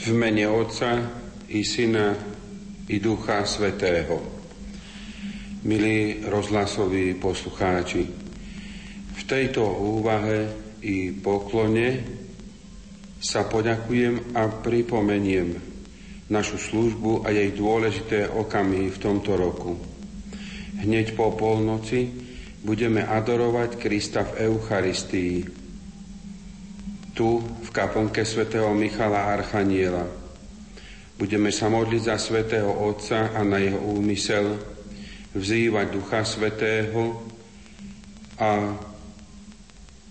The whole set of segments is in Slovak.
V mene Otca i Syna i Ducha Svetého. Milí rozhlasoví poslucháči, v tejto úvahe i poklone sa poďakujem a pripomeniem našu službu a jej dôležité okamy v tomto roku. Hneď po polnoci budeme adorovať Krista v Eucharistii, tu v kaponke svätého Michala Archaniela. Budeme sa modliť za svätého Otca a na jeho úmysel, vzývať Ducha Svetého a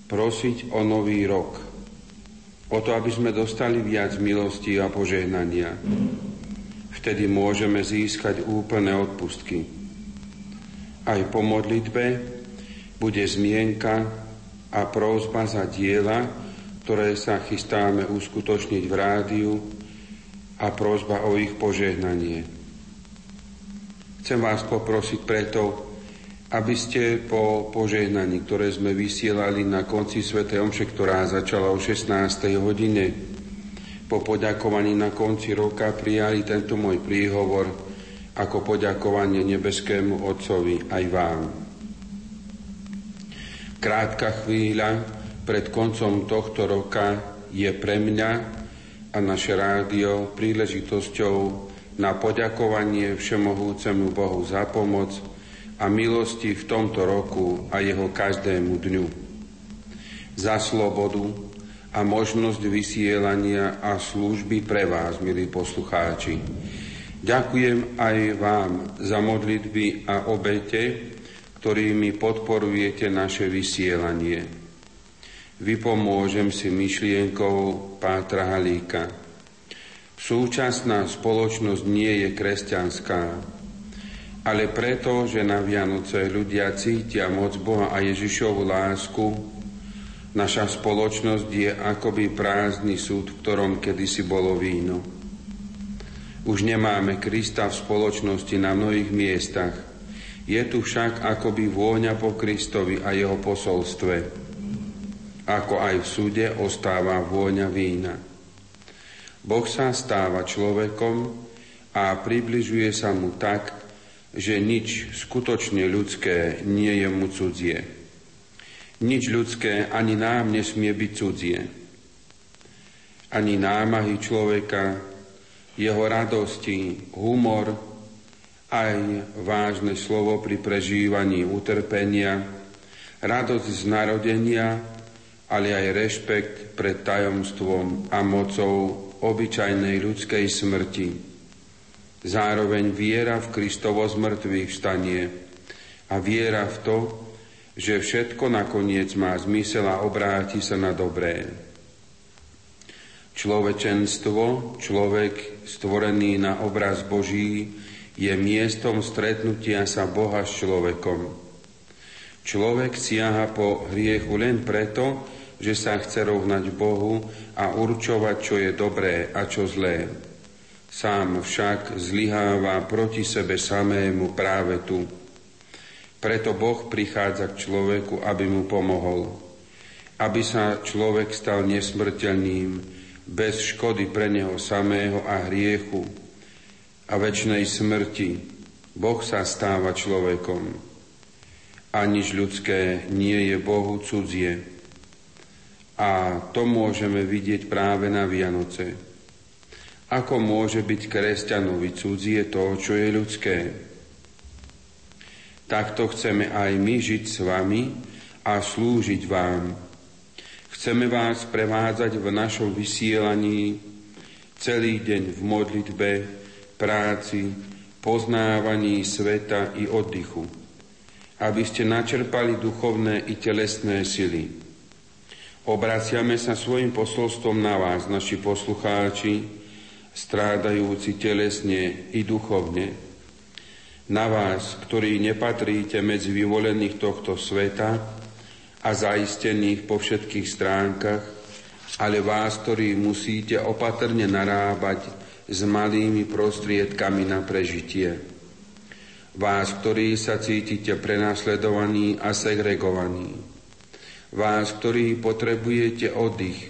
prosiť o nový rok. O to, aby sme dostali viac milosti a požehnania. Vtedy môžeme získať úplné odpustky. Aj po modlitbe bude zmienka a prózba za diela, ktoré sa chystáme uskutočniť v rádiu a prozba o ich požehnanie. Chcem vás poprosiť preto, aby ste po požehnaní, ktoré sme vysielali na konci Sv. Omše, ktorá začala o 16. hodine, po poďakovaní na konci roka prijali tento môj príhovor ako poďakovanie nebeskému Otcovi aj vám. Krátka chvíľa, pred koncom tohto roka je pre mňa a naše rádio príležitosťou na poďakovanie Všemohúcemu Bohu za pomoc a milosti v tomto roku a jeho každému dňu. Za slobodu a možnosť vysielania a služby pre vás, milí poslucháči. Ďakujem aj vám za modlitby a obete, ktorými podporujete naše vysielanie vypomôžem si myšlienkou Pátra Halíka. Súčasná spoločnosť nie je kresťanská, ale preto, že na Vianoce ľudia cítia moc Boha a Ježišovu lásku, naša spoločnosť je akoby prázdny súd, v ktorom kedysi bolo víno. Už nemáme Krista v spoločnosti na mnohých miestach. Je tu však akoby vôňa po Kristovi a jeho posolstve ako aj v súde ostáva vôňa vína. Boh sa stáva človekom a približuje sa mu tak, že nič skutočne ľudské nie je mu cudzie. Nič ľudské ani nám nesmie byť cudzie. Ani námahy človeka, jeho radosti, humor, aj vážne slovo pri prežívaní utrpenia, radosť z narodenia ale aj rešpekt pred tajomstvom a mocou obyčajnej ľudskej smrti. Zároveň viera v Kristovo zmrtvých vstanie a viera v to, že všetko nakoniec má zmysel a obráti sa na dobré. Človečenstvo, človek stvorený na obraz Boží, je miestom stretnutia sa Boha s človekom. Človek siaha po hriechu len preto, že sa chce rovnať Bohu a určovať, čo je dobré a čo zlé. Sám však zlyháva proti sebe samému práve tu. Preto Boh prichádza k človeku, aby mu pomohol. Aby sa človek stal nesmrteľným, bez škody pre neho samého a hriechu a väčšnej smrti. Boh sa stáva človekom. A nič ľudské nie je Bohu cudzie. A to môžeme vidieť práve na Vianoce. Ako môže byť kresťanovi cudzie to, čo je ľudské? Takto chceme aj my žiť s vami a slúžiť vám. Chceme vás prevádzať v našom vysielaní celý deň v modlitbe, práci, poznávaní sveta i oddychu, aby ste načerpali duchovné i telesné sily Obraciame sa svojim posolstvom na vás, naši poslucháči, strádajúci telesne i duchovne, na vás, ktorí nepatríte medzi vyvolených tohto sveta a zaistených po všetkých stránkach, ale vás, ktorí musíte opatrne narábať s malými prostriedkami na prežitie. Vás, ktorí sa cítite prenasledovaní a segregovaní Vás, ktorí potrebujete oddych,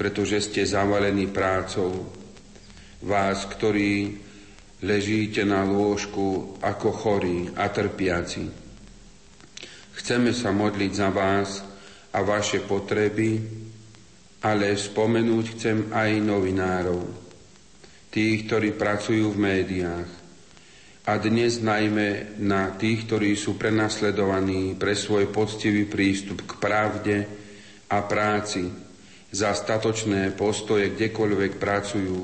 pretože ste zavalení prácou. vás, ktorí ležíte na lôžku ako chorí a trpiaci. Chceme sa modliť za vás a vaše potreby, ale spomenúť chcem aj novinárov, tých, ktorí pracujú v médiách. A dnes najmä na tých, ktorí sú prenasledovaní pre svoj poctivý prístup k pravde a práci, za statočné postoje kdekoľvek pracujú,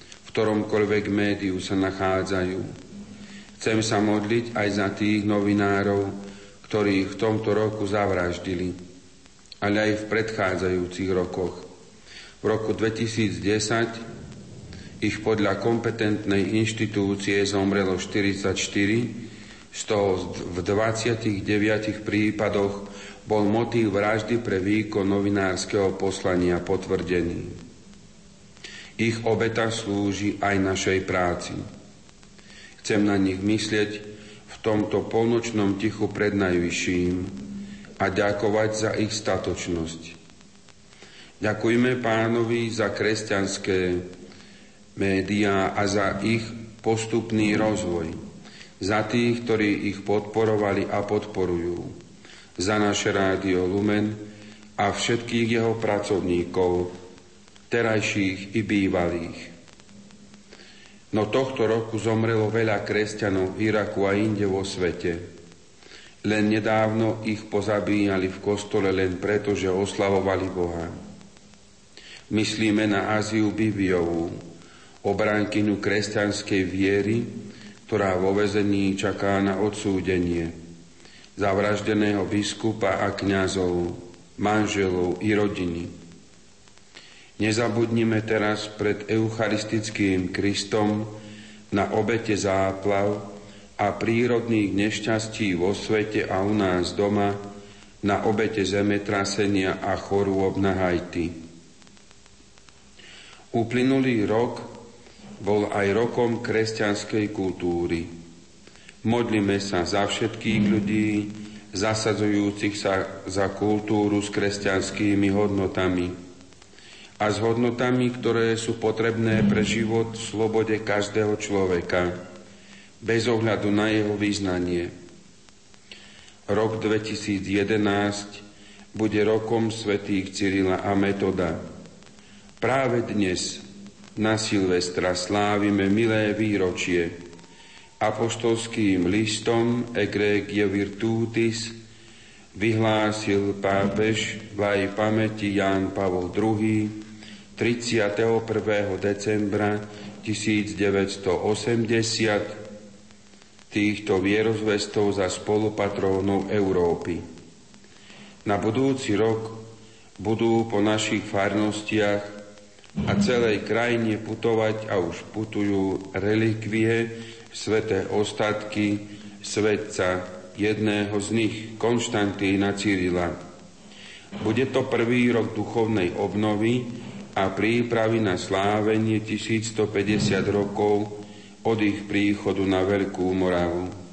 v ktoromkoľvek médiu sa nachádzajú. Chcem sa modliť aj za tých novinárov, ktorí v tomto roku zavraždili, ale aj v predchádzajúcich rokoch. V roku 2010 ich podľa kompetentnej inštitúcie zomrelo 44, z toho v 29 prípadoch bol motív vraždy pre výkon novinárskeho poslania potvrdený. Ich obeta slúži aj našej práci. Chcem na nich myslieť v tomto polnočnom tichu pred najvyšším a ďakovať za ich statočnosť. Ďakujme pánovi za kresťanské médiá a za ich postupný rozvoj, za tých, ktorí ich podporovali a podporujú za naše rádio Lumen a všetkých jeho pracovníkov, terajších i bývalých. No tohto roku zomrelo veľa kresťanov v Iraku a inde vo svete. Len nedávno ich pozabíjali v kostole len preto, že oslavovali Boha. Myslíme na Aziu Bibiovú, obránkyňu kresťanskej viery, ktorá vo vezení čaká na odsúdenie zavraždeného biskupa a kňazov, manželov i rodiny. Nezabudnime teraz pred eucharistickým Kristom na obete záplav a prírodných nešťastí vo svete a u nás doma, na obete zemetrasenia a chorôb na Haiti. Uplynulý rok bol aj rokom kresťanskej kultúry. Modlíme sa za všetkých ľudí, zasadzujúcich sa za kultúru s kresťanskými hodnotami a s hodnotami, ktoré sú potrebné pre život v slobode každého človeka, bez ohľadu na jeho význanie. Rok 2011 bude rokom svätých Cyrila a Metoda. Práve dnes na Silvestra slávime milé výročie – apoštolským listom Egregie Virtutis vyhlásil pápež v aj pamäti Ján Pavol II 31. decembra 1980 týchto vierozvestov za spolupatrónov Európy. Na budúci rok budú po našich farnostiach a celej krajine putovať a už putujú relikvie sveté ostatky svetca jedného z nich, Konštantína Cyrila. Bude to prvý rok duchovnej obnovy a prípravy na slávenie 1150 rokov od ich príchodu na Veľkú Moravu.